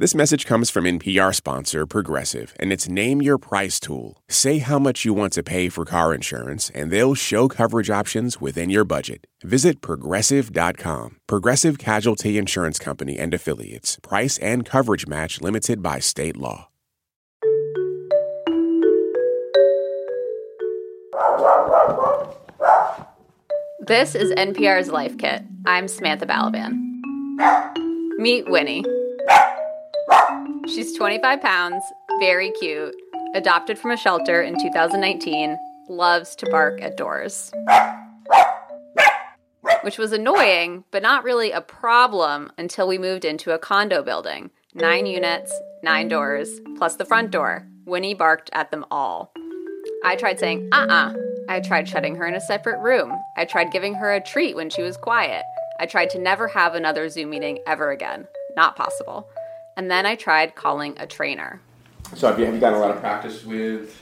This message comes from NPR sponsor Progressive and its Name Your Price tool. Say how much you want to pay for car insurance, and they'll show coverage options within your budget. Visit progressive.com. Progressive Casualty Insurance Company and Affiliates. Price and coverage match limited by state law. This is NPR's Life Kit. I'm Samantha Balaban. Meet Winnie. She's 25 pounds, very cute, adopted from a shelter in 2019, loves to bark at doors. Which was annoying, but not really a problem until we moved into a condo building. Nine units, nine doors, plus the front door. Winnie barked at them all. I tried saying, uh uh I tried shutting her in a separate room. I tried giving her a treat when she was quiet. I tried to never have another Zoom meeting ever again. Not possible. And then I tried calling a trainer. So have you, have you gotten a lot of practice with,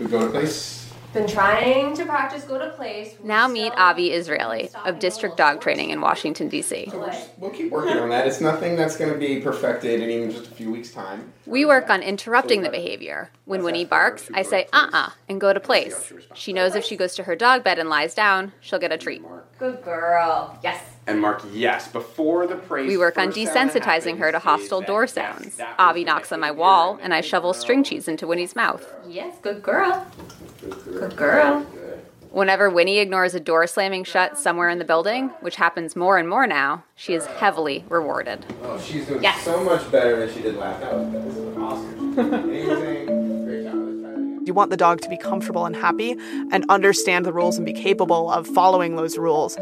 with Go to Place? Been trying to practice go to place. Now meet Avi Israeli of District Dog Training in Washington, D.C. So we'll, keep working on that. It's nothing that's going to be perfected in even just a few weeks' time. We work on interrupting the behavior. When Winnie barks, I say uh uh and go to place. She knows if she goes to her dog bed and lies down, she'll get a treat. Good girl. Yes. And mark yes before the praise. We work on desensitizing her to hostile door sounds. Avi knocks on my wall, and I shovel string cheese into Winnie's mouth. Yes, good girl. Good girl. Whenever Winnie ignores a door slamming shut somewhere in the building, which happens more and more now, she is heavily rewarded. Oh, she's doing Yes. so much better than she did last. That was, that was awesome. You want the dog to be comfortable and happy and understand the rules and be capable of following those rules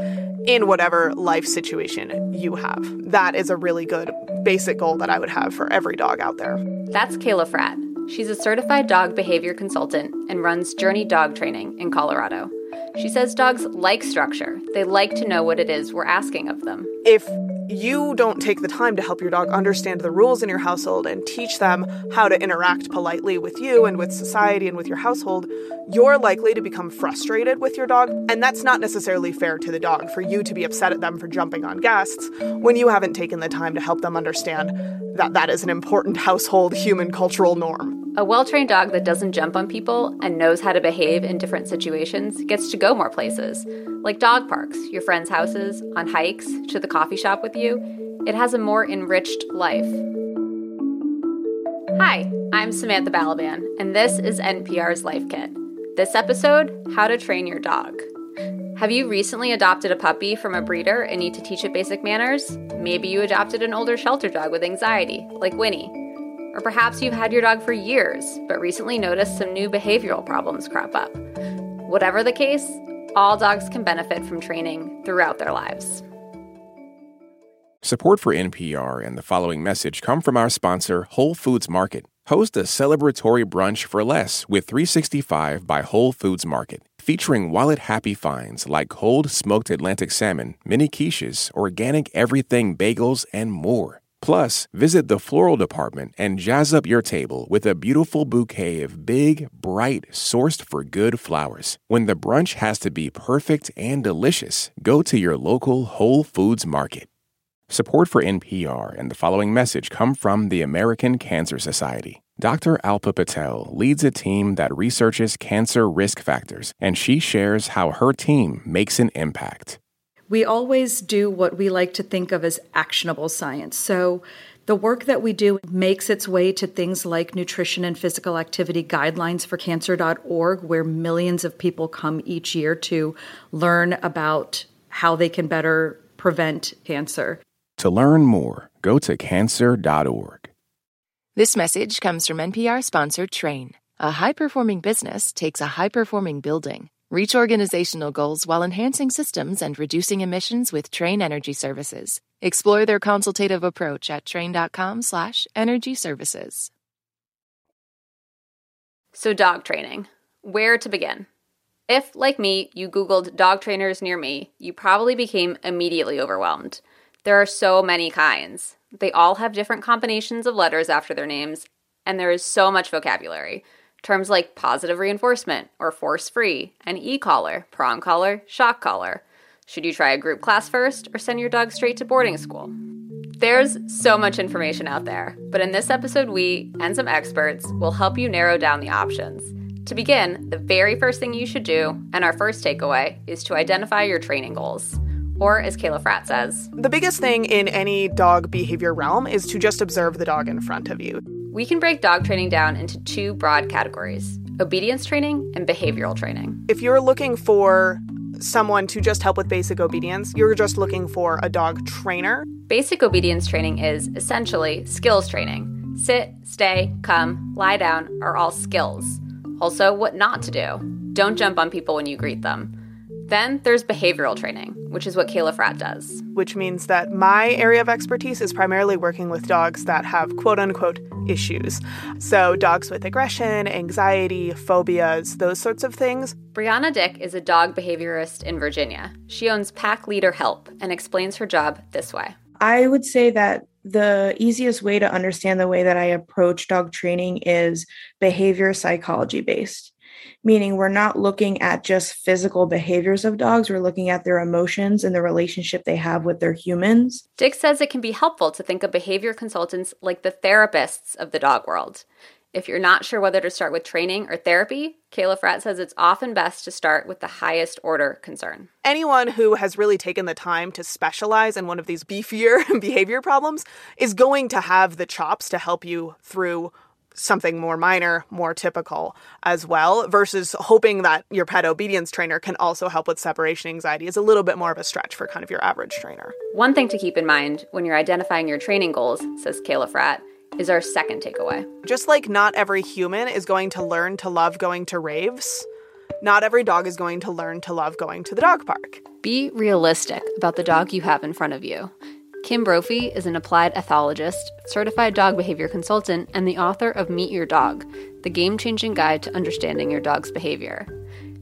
in whatever life situation you have. That is a really good basic goal that I would have for every dog out there. That's Kayla Fratt. She's a certified dog behavior consultant and runs Journey Dog Training in Colorado. She says dogs like structure. They like to know what it is we're asking of them. If you don't take the time to help your dog understand the rules in your household and teach them how to interact politely with you and with society and with your household, you're likely to become frustrated with your dog. And that's not necessarily fair to the dog for you to be upset at them for jumping on guests when you haven't taken the time to help them understand that that is an important household human cultural norm. A well trained dog that doesn't jump on people and knows how to behave in different situations gets to go more places, like dog parks, your friends' houses, on hikes, to the coffee shop with you. It has a more enriched life. Hi, I'm Samantha Balaban, and this is NPR's Life Kit. This episode How to Train Your Dog. Have you recently adopted a puppy from a breeder and need to teach it basic manners? Maybe you adopted an older shelter dog with anxiety, like Winnie. Or perhaps you've had your dog for years, but recently noticed some new behavioral problems crop up. Whatever the case, all dogs can benefit from training throughout their lives. Support for NPR and the following message come from our sponsor, Whole Foods Market. Host a celebratory brunch for less with 365 by Whole Foods Market, featuring wallet happy finds like cold smoked Atlantic salmon, mini quiches, organic everything bagels, and more. Plus, visit the floral department and jazz up your table with a beautiful bouquet of big, bright, sourced for good flowers. When the brunch has to be perfect and delicious, go to your local Whole Foods Market. Support for NPR and the following message come from the American Cancer Society. Dr. Alpa Patel leads a team that researches cancer risk factors, and she shares how her team makes an impact. We always do what we like to think of as actionable science. So, the work that we do makes its way to things like nutrition and physical activity guidelines for cancer.org, where millions of people come each year to learn about how they can better prevent cancer. To learn more, go to cancer.org. This message comes from NPR sponsor Trane. A high performing business takes a high performing building. Reach organizational goals while enhancing systems and reducing emissions with Trane Energy Services. Explore their consultative approach at trane.com/slash energy services. So, dog training. Where to begin? If, like me, you Googled dog trainers near me, you probably became immediately overwhelmed. There are so many kinds. They all have different combinations of letters after their names, and there is so much vocabulary. Terms like positive reinforcement or force free, an e collar, prong collar, shock collar. Should you try a group class first or send your dog straight to boarding school? There's so much information out there, but in this episode, we and some experts will help you narrow down the options. To begin, the very first thing you should do, and our first takeaway, is to identify your training goals. Or, as Kayla Fratt says, The biggest thing in any dog behavior realm is to just observe the dog in front of you. We can break dog training down into two broad categories obedience training and behavioral training. If you're looking for someone to just help with basic obedience, you're just looking for a dog trainer. Basic obedience training is essentially skills training. Sit, stay, come, lie down are all skills. Also, what not to do. Don't jump on people when you greet them. Then there's behavioral training, which is what Kayla Fratt does. which means that my area of expertise is primarily working with dogs that have quote unquote issues. So, dogs with aggression, anxiety, phobias, those sorts of things. Brianna Dick is a dog behaviorist in Virginia. She owns Pack Leader Help and explains her job this way. I would say that the easiest way to understand the way that I approach dog training is behavior psychology based, meaning we're not looking at just physical behaviors of dogs, we're looking at their emotions and the relationship they have with their humans. Dick says it can be helpful to think of behavior consultants like the therapists of the dog world. If you're not sure whether to start with training or therapy, Kayla Fratt says it's often best to start with the highest order concern. Anyone who has really taken the time to specialize in one of these beefier behavior problems is going to have the chops to help you through something more minor, more typical as well, versus hoping that your pet obedience trainer can also help with separation anxiety is a little bit more of a stretch for kind of your average trainer. One thing to keep in mind when you're identifying your training goals, says Kayla Fratt, is our second takeaway. Just like not every human is going to learn to love going to raves, not every dog is going to learn to love going to the dog park. Be realistic about the dog you have in front of you. Kim Brophy is an applied ethologist, certified dog behavior consultant, and the author of Meet Your Dog, the game changing guide to understanding your dog's behavior.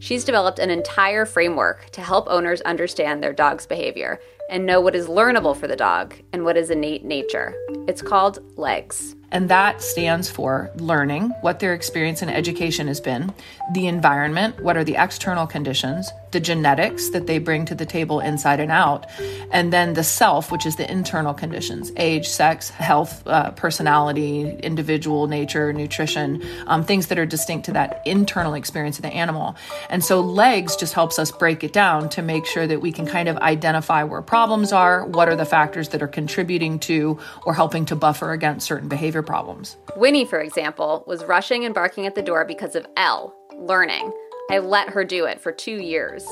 She's developed an entire framework to help owners understand their dog's behavior and know what is learnable for the dog and what is innate nature. It's called LEGS. And that stands for learning, what their experience and education has been, the environment, what are the external conditions, the genetics that they bring to the table inside and out, and then the self, which is the internal conditions age, sex, health, uh, personality, individual nature, nutrition, um, things that are distinct to that internal experience of the animal. And so legs just helps us break it down to make sure that we can kind of identify where problems are, what are the factors that are contributing to or helping to buffer against certain behavior problems. Winnie, for example, was rushing and barking at the door because of L, learning. I let her do it for two years.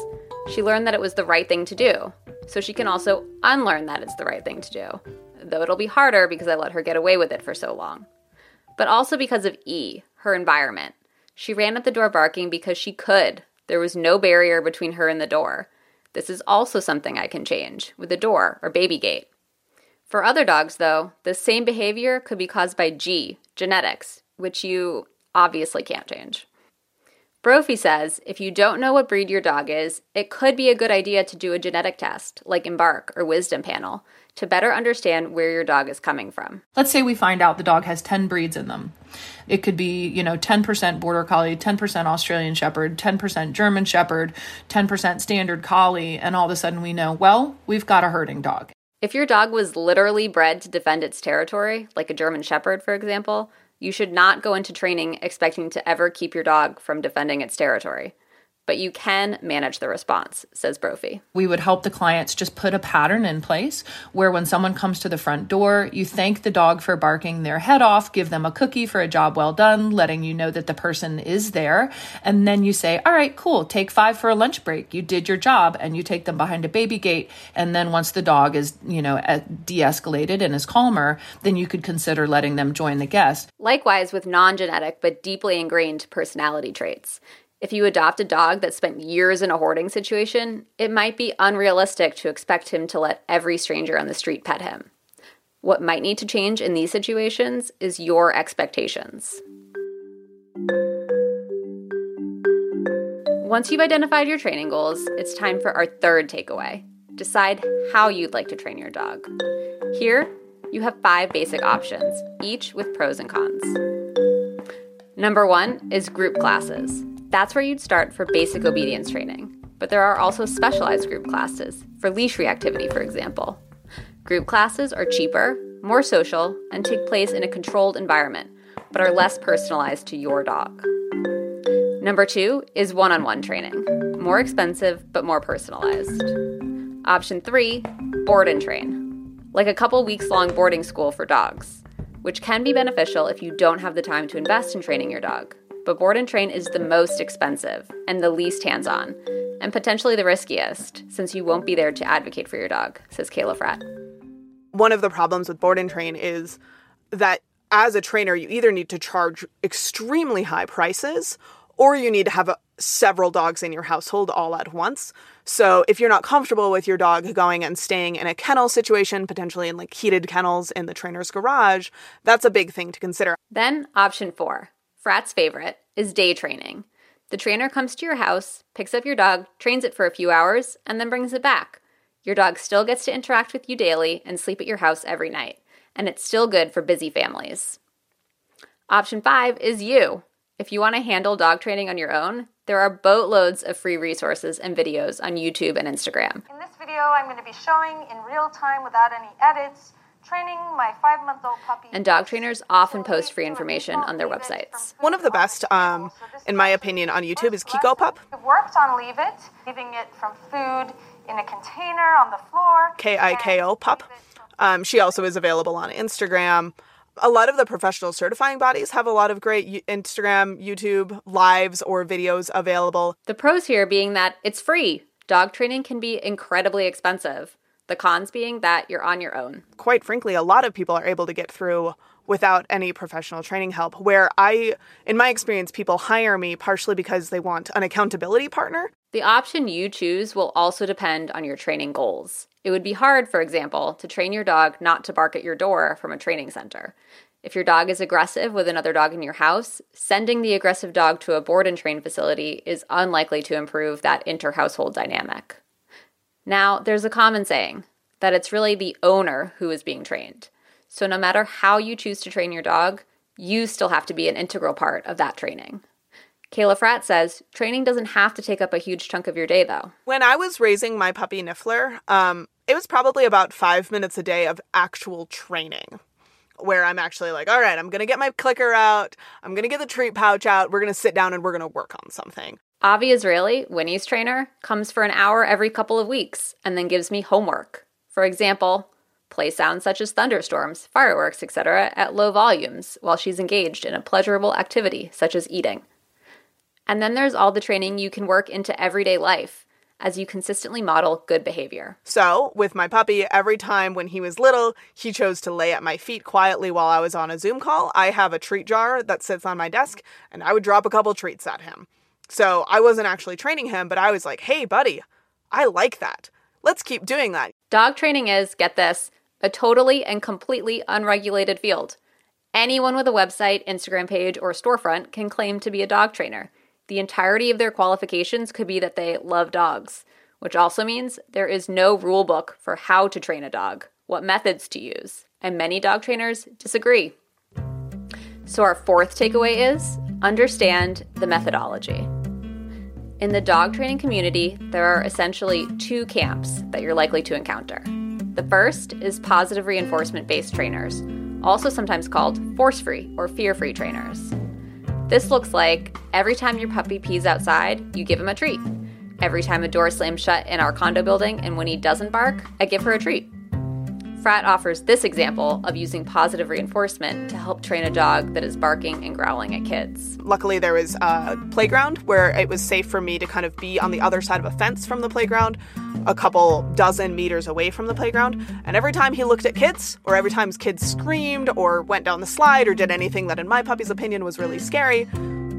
She learned that it was the right thing to do, so she can also unlearn that it's the right thing to do, though it'll be harder because I let her get away with it for so long. But also because of E, her environment. She ran at the door barking because she could. There was no barrier between her and the door. This is also something I can change with a door or baby gate. For other dogs, though, the same behavior could be caused by G, genetics, which you obviously can't change. Brophy says if you don't know what breed your dog is, it could be a good idea to do a genetic test, like Embark or Wisdom Panel, to better understand where your dog is coming from. Let's say we find out the dog has 10 breeds in them. It could be, you know, 10% border collie, 10% Australian shepherd, 10% German shepherd, 10% standard collie, and all of a sudden we know, well, we've got a herding dog. If your dog was literally bred to defend its territory, like a German shepherd, for example, you should not go into training expecting to ever keep your dog from defending its territory. But you can manage the response, says Brophy. We would help the clients just put a pattern in place where when someone comes to the front door, you thank the dog for barking their head off, give them a cookie for a job well done, letting you know that the person is there. And then you say, All right, cool, take five for a lunch break. You did your job. And you take them behind a baby gate. And then once the dog is, you know, de escalated and is calmer, then you could consider letting them join the guest. Likewise, with non genetic but deeply ingrained personality traits. If you adopt a dog that spent years in a hoarding situation, it might be unrealistic to expect him to let every stranger on the street pet him. What might need to change in these situations is your expectations. Once you've identified your training goals, it's time for our third takeaway decide how you'd like to train your dog. Here, you have five basic options, each with pros and cons. Number one is group classes. That's where you'd start for basic obedience training. But there are also specialized group classes, for leash reactivity, for example. Group classes are cheaper, more social, and take place in a controlled environment, but are less personalized to your dog. Number two is one on one training, more expensive but more personalized. Option three, board and train, like a couple weeks long boarding school for dogs, which can be beneficial if you don't have the time to invest in training your dog but board and train is the most expensive and the least hands on, and potentially the riskiest, since you won't be there to advocate for your dog, says Kayla Fratt. One of the problems with board and train is that as a trainer, you either need to charge extremely high prices or you need to have a, several dogs in your household all at once. So if you're not comfortable with your dog going and staying in a kennel situation, potentially in like heated kennels in the trainer's garage, that's a big thing to consider. Then option 4, Fratt's favorite, is day training. The trainer comes to your house, picks up your dog, trains it for a few hours, and then brings it back. Your dog still gets to interact with you daily and sleep at your house every night, and it's still good for busy families. Option five is you. If you want to handle dog training on your own, there are boatloads of free resources and videos on YouTube and Instagram. In this video, I'm going to be showing in real time without any edits training my five month old puppy. And dog trainers often post free information on their websites. One of the best, um, in my opinion, on YouTube is Kikopup. It worked on Leave It, leaving it from food in a container on the floor. K I K O Pup. Um, she also is available on Instagram. A lot of the professional certifying bodies have a lot of great Instagram, YouTube lives or videos available. The pros here being that it's free. Dog training can be incredibly expensive. The cons being that you're on your own. Quite frankly, a lot of people are able to get through without any professional training help. Where I, in my experience, people hire me partially because they want an accountability partner. The option you choose will also depend on your training goals. It would be hard, for example, to train your dog not to bark at your door from a training center. If your dog is aggressive with another dog in your house, sending the aggressive dog to a board and train facility is unlikely to improve that inter household dynamic. Now, there's a common saying that it's really the owner who is being trained. So, no matter how you choose to train your dog, you still have to be an integral part of that training. Kayla Fratt says training doesn't have to take up a huge chunk of your day, though. When I was raising my puppy Niffler, um, it was probably about five minutes a day of actual training where I'm actually like, all right, I'm going to get my clicker out. I'm going to get the treat pouch out. We're going to sit down and we're going to work on something. Avi Israeli, Winnie's trainer, comes for an hour every couple of weeks and then gives me homework. For example, play sounds such as thunderstorms, fireworks, etc., at low volumes while she's engaged in a pleasurable activity such as eating. And then there's all the training you can work into everyday life as you consistently model good behavior. So, with my puppy, every time when he was little, he chose to lay at my feet quietly while I was on a Zoom call. I have a treat jar that sits on my desk, and I would drop a couple treats at him. So I wasn't actually training him, but I was like, hey, buddy, I like that. Let's keep doing that. Dog training is, get this, a totally and completely unregulated field. Anyone with a website, Instagram page, or storefront can claim to be a dog trainer. The entirety of their qualifications could be that they love dogs, which also means there is no rule book for how to train a dog, what methods to use, and many dog trainers disagree. So, our fourth takeaway is understand the methodology. In the dog training community, there are essentially two camps that you're likely to encounter. The first is positive reinforcement based trainers, also sometimes called force free or fear free trainers. This looks like every time your puppy pees outside, you give him a treat. Every time a door slams shut in our condo building and when he doesn't bark, I give her a treat. Fratt offers this example of using positive reinforcement to help train a dog that is barking and growling at kids. Luckily, there was a playground where it was safe for me to kind of be on the other side of a fence from the playground, a couple dozen meters away from the playground. And every time he looked at kids, or every time kids screamed or went down the slide or did anything that, in my puppy's opinion, was really scary,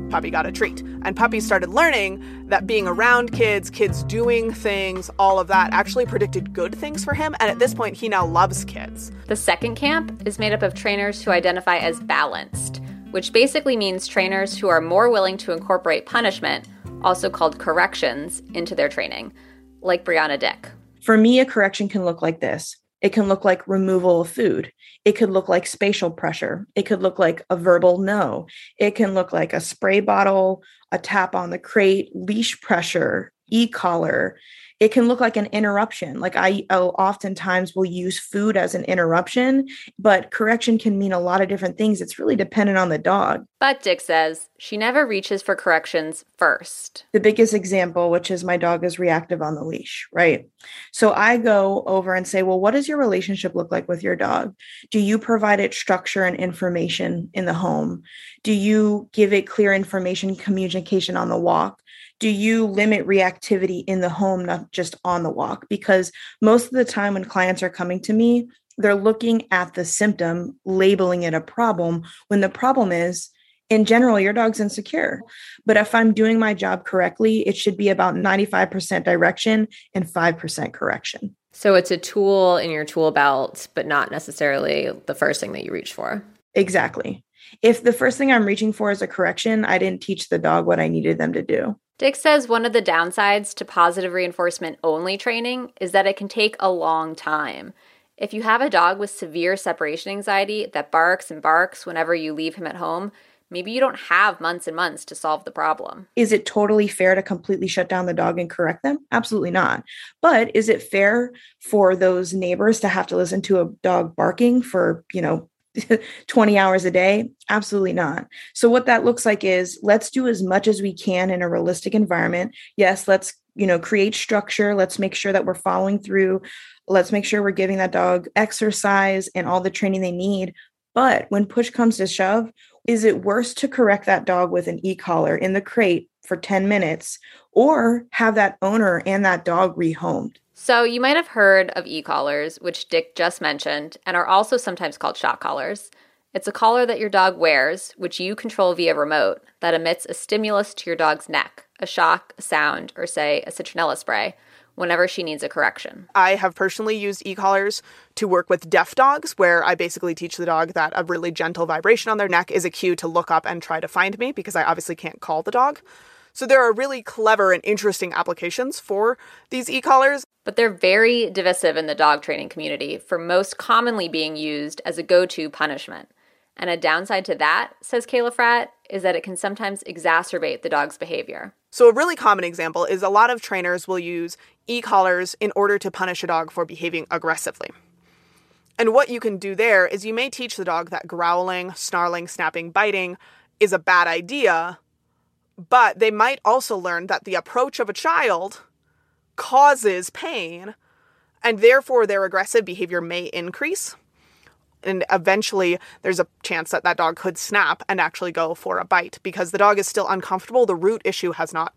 Puppy got a treat. And Puppy started learning that being around kids, kids doing things, all of that actually predicted good things for him. And at this point, he now loves kids. The second camp is made up of trainers who identify as balanced, which basically means trainers who are more willing to incorporate punishment, also called corrections, into their training, like Brianna Dick. For me, a correction can look like this it can look like removal of food. It could look like spatial pressure. It could look like a verbal no. It can look like a spray bottle, a tap on the crate, leash pressure, e collar. It can look like an interruption. Like I I'll oftentimes will use food as an interruption, but correction can mean a lot of different things. It's really dependent on the dog. But Dick says she never reaches for corrections first. The biggest example, which is my dog is reactive on the leash, right? So I go over and say, Well, what does your relationship look like with your dog? Do you provide it structure and information in the home? Do you give it clear information, communication on the walk? Do you limit reactivity in the home, not just on the walk? Because most of the time when clients are coming to me, they're looking at the symptom, labeling it a problem, when the problem is, in general, your dog's insecure. But if I'm doing my job correctly, it should be about 95% direction and 5% correction. So it's a tool in your tool belt, but not necessarily the first thing that you reach for. Exactly. If the first thing I'm reaching for is a correction, I didn't teach the dog what I needed them to do. Dick says one of the downsides to positive reinforcement only training is that it can take a long time. If you have a dog with severe separation anxiety that barks and barks whenever you leave him at home, maybe you don't have months and months to solve the problem. Is it totally fair to completely shut down the dog and correct them? Absolutely not. But is it fair for those neighbors to have to listen to a dog barking for, you know, 20 hours a day? Absolutely not. So what that looks like is let's do as much as we can in a realistic environment. Yes, let's, you know, create structure. Let's make sure that we're following through. Let's make sure we're giving that dog exercise and all the training they need. But when push comes to shove, is it worse to correct that dog with an e-collar in the crate for 10 minutes or have that owner and that dog rehomed? So, you might have heard of e collars, which Dick just mentioned, and are also sometimes called shock collars. It's a collar that your dog wears, which you control via remote, that emits a stimulus to your dog's neck a shock, a sound, or say a citronella spray whenever she needs a correction. I have personally used e collars to work with deaf dogs, where I basically teach the dog that a really gentle vibration on their neck is a cue to look up and try to find me because I obviously can't call the dog. So there are really clever and interesting applications for these e-collars. But they're very divisive in the dog training community for most commonly being used as a go-to punishment. And a downside to that, says Kayla Fratt, is that it can sometimes exacerbate the dog's behavior. So, a really common example is a lot of trainers will use e collars in order to punish a dog for behaving aggressively. And what you can do there is you may teach the dog that growling, snarling, snapping, biting is a bad idea, but they might also learn that the approach of a child causes pain, and therefore their aggressive behavior may increase. And eventually, there's a chance that that dog could snap and actually go for a bite because the dog is still uncomfortable. The root issue has not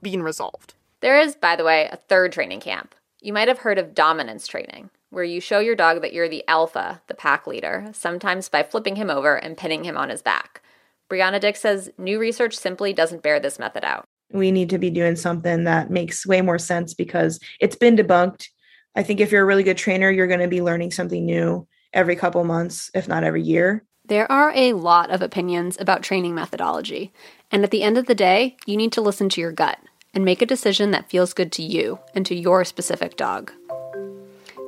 been resolved. There is, by the way, a third training camp. You might have heard of dominance training, where you show your dog that you're the alpha, the pack leader, sometimes by flipping him over and pinning him on his back. Brianna Dick says new research simply doesn't bear this method out. We need to be doing something that makes way more sense because it's been debunked. I think if you're a really good trainer, you're going to be learning something new every couple months, if not every year. There are a lot of opinions about training methodology. And at the end of the day, you need to listen to your gut and make a decision that feels good to you and to your specific dog.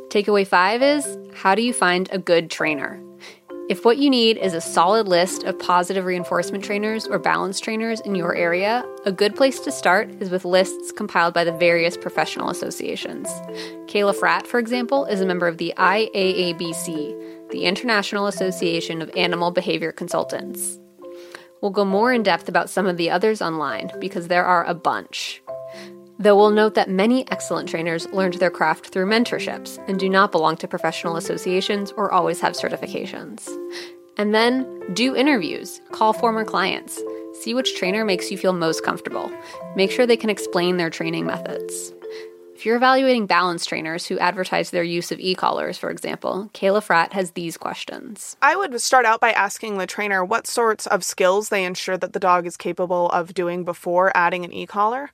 Takeaway five is how do you find a good trainer? If what you need is a solid list of positive reinforcement trainers or balance trainers in your area, a good place to start is with lists compiled by the various professional associations. Kayla Fratt, for example, is a member of the IAABC, the International Association of Animal Behavior Consultants. We'll go more in depth about some of the others online because there are a bunch. Though we'll note that many excellent trainers learned their craft through mentorships and do not belong to professional associations or always have certifications. And then do interviews, call former clients, see which trainer makes you feel most comfortable. Make sure they can explain their training methods. If you're evaluating balance trainers who advertise their use of e collars, for example, Kayla Fratt has these questions. I would start out by asking the trainer what sorts of skills they ensure that the dog is capable of doing before adding an e collar.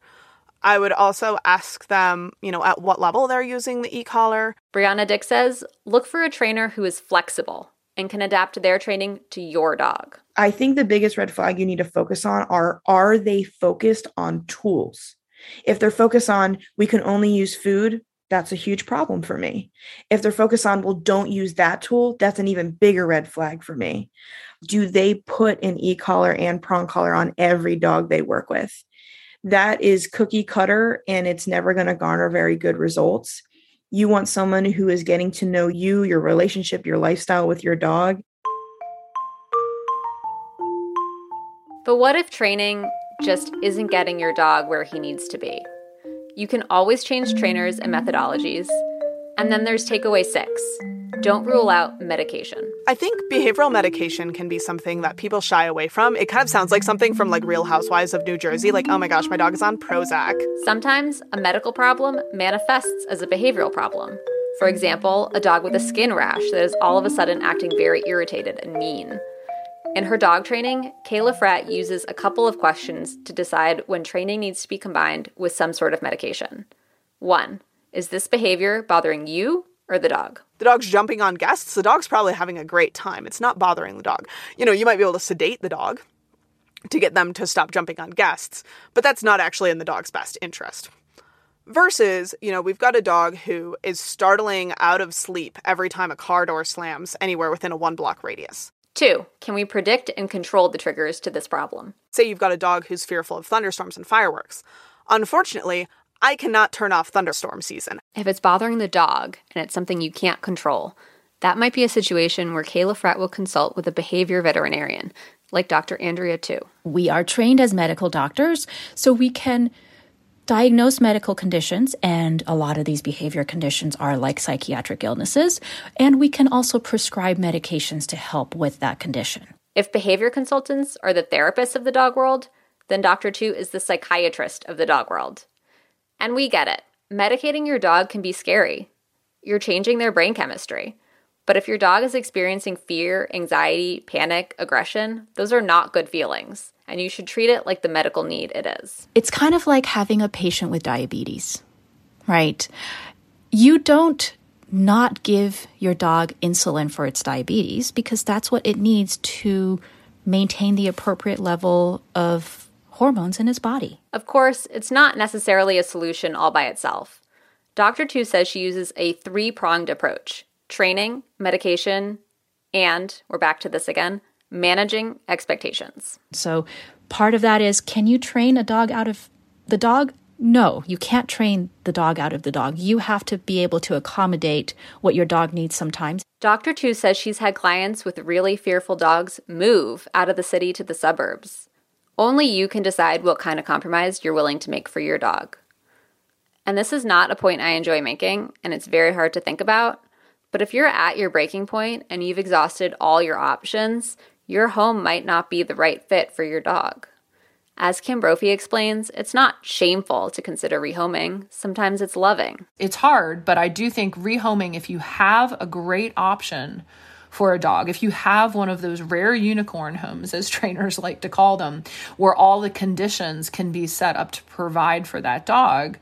I would also ask them, you know, at what level they're using the e-collar. Brianna Dick says, look for a trainer who is flexible and can adapt their training to your dog. I think the biggest red flag you need to focus on are are they focused on tools? If they're focused on we can only use food, that's a huge problem for me. If they're focused on well don't use that tool, that's an even bigger red flag for me. Do they put an e-collar and prong collar on every dog they work with? That is cookie cutter and it's never going to garner very good results. You want someone who is getting to know you, your relationship, your lifestyle with your dog. But what if training just isn't getting your dog where he needs to be? You can always change trainers and methodologies. And then there's takeaway six don't rule out medication. I think behavioral medication can be something that people shy away from. It kind of sounds like something from like Real Housewives of New Jersey, like, oh my gosh, my dog is on Prozac. Sometimes a medical problem manifests as a behavioral problem. For example, a dog with a skin rash that is all of a sudden acting very irritated and mean. In her dog training, Kayla Fratt uses a couple of questions to decide when training needs to be combined with some sort of medication. One, is this behavior bothering you or the dog? The dog's jumping on guests. The dog's probably having a great time. It's not bothering the dog. You know, you might be able to sedate the dog to get them to stop jumping on guests, but that's not actually in the dog's best interest. Versus, you know, we've got a dog who is startling out of sleep every time a car door slams anywhere within a one block radius. Two, can we predict and control the triggers to this problem? Say you've got a dog who's fearful of thunderstorms and fireworks. Unfortunately, I cannot turn off thunderstorm season. If it's bothering the dog and it's something you can't control, that might be a situation where Kayla Fratt will consult with a behavior veterinarian, like Dr. Andrea Tu. We are trained as medical doctors, so we can diagnose medical conditions, and a lot of these behavior conditions are like psychiatric illnesses, and we can also prescribe medications to help with that condition. If behavior consultants are the therapists of the dog world, then Dr. Tu is the psychiatrist of the dog world. And we get it. Medicating your dog can be scary. You're changing their brain chemistry. But if your dog is experiencing fear, anxiety, panic, aggression, those are not good feelings, and you should treat it like the medical need it is. It's kind of like having a patient with diabetes, right? You don't not give your dog insulin for its diabetes because that's what it needs to maintain the appropriate level of hormones in his body. Of course, it's not necessarily a solution all by itself. Dr. Tu says she uses a three pronged approach training, medication, and we're back to this again managing expectations. So, part of that is can you train a dog out of the dog? No, you can't train the dog out of the dog. You have to be able to accommodate what your dog needs sometimes. Dr. Tu says she's had clients with really fearful dogs move out of the city to the suburbs. Only you can decide what kind of compromise you're willing to make for your dog. And this is not a point I enjoy making, and it's very hard to think about. But if you're at your breaking point and you've exhausted all your options, your home might not be the right fit for your dog. As Kim Brophy explains, it's not shameful to consider rehoming. Sometimes it's loving. It's hard, but I do think rehoming, if you have a great option for a dog. If you have one of those rare unicorn homes, as trainers like to call them, where all the conditions can be set up to provide for that dog,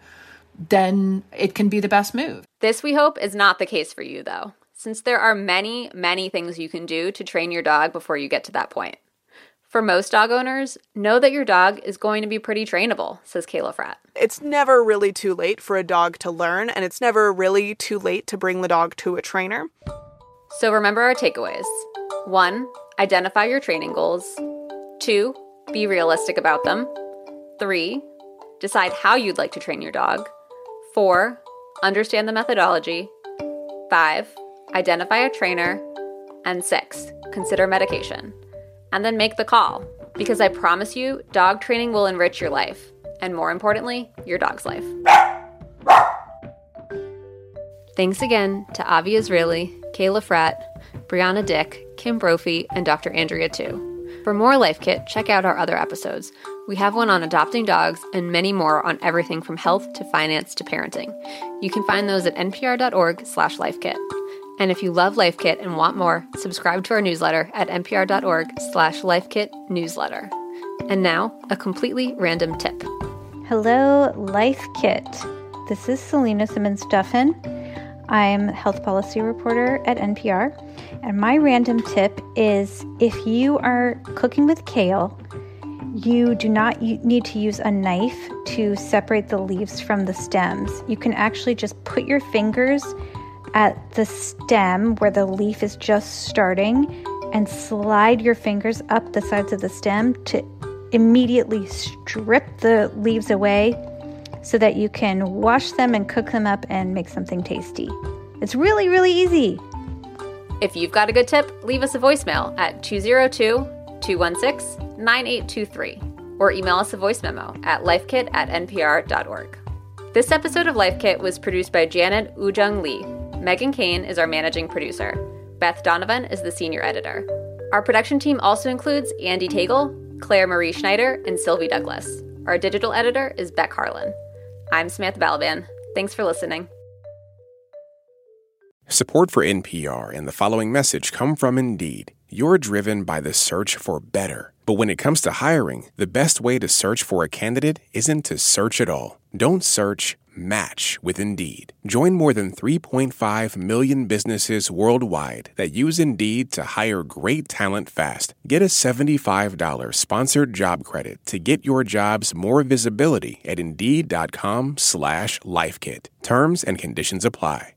then it can be the best move. This, we hope, is not the case for you, though, since there are many, many things you can do to train your dog before you get to that point. For most dog owners, know that your dog is going to be pretty trainable, says Kayla Fratt. It's never really too late for a dog to learn, and it's never really too late to bring the dog to a trainer. So remember our takeaways. One, identify your training goals. Two, be realistic about them. Three, decide how you'd like to train your dog. Four, understand the methodology. Five, identify a trainer. And six, consider medication. And then make the call, because I promise you, dog training will enrich your life, and more importantly, your dog's life. Thanks again to Avi Israeli, Kayla Fratt, Brianna Dick, Kim Brophy, and Dr. Andrea Tu. For more Life Kit, check out our other episodes. We have one on adopting dogs and many more on everything from health to finance to parenting. You can find those at npr.org slash lifekit. And if you love Life Kit and want more, subscribe to our newsletter at npr.org slash lifekit newsletter. And now, a completely random tip. Hello, Life Kit. This is Selena Simmons Duffin. I'm health policy reporter at NPR, and my random tip is if you are cooking with kale, you do not need to use a knife to separate the leaves from the stems. You can actually just put your fingers at the stem where the leaf is just starting and slide your fingers up the sides of the stem to immediately strip the leaves away so that you can wash them and cook them up and make something tasty. It's really, really easy. If you've got a good tip, leave us a voicemail at 202 216 9823 or email us a voice memo at lifekit at npr.org. This episode of Life Kit was produced by Janet Woojeong Lee. Megan Kane is our managing producer. Beth Donovan is the senior editor. Our production team also includes Andy Tagle, Claire Marie Schneider, and Sylvie Douglis. Our digital editor is Beck Harlan. I'm Samantha Balaban. Thanks for listening. Support for NPR and the following message come from Indeed. You're driven by the search for better. But when it comes to hiring, the best way to search for a candidate isn't to search at all. Don't search, match with Indeed. Join more than 3.5 million businesses worldwide that use Indeed to hire great talent fast. Get a $75 sponsored job credit to get your jobs more visibility at Indeed.com slash LifeKit. Terms and conditions apply.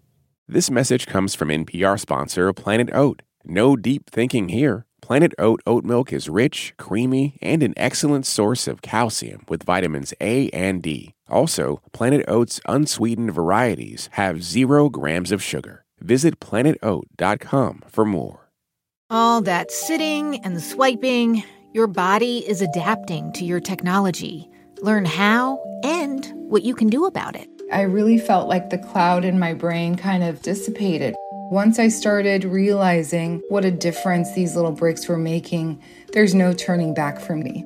This message comes from NPR sponsor Planet Oat. No deep thinking here. Planet Oat oat milk is rich, creamy, and an excellent source of calcium with vitamins A and D. Also, Planet Oat's unsweetened varieties have zero grams of sugar. Visit planetoat.com for more. All that sitting and swiping, your body is adapting to your technology. Learn how and what you can do about it. I really felt like the cloud in my brain kind of dissipated. Once I started realizing what a difference these little breaks were making, there's no turning back for me.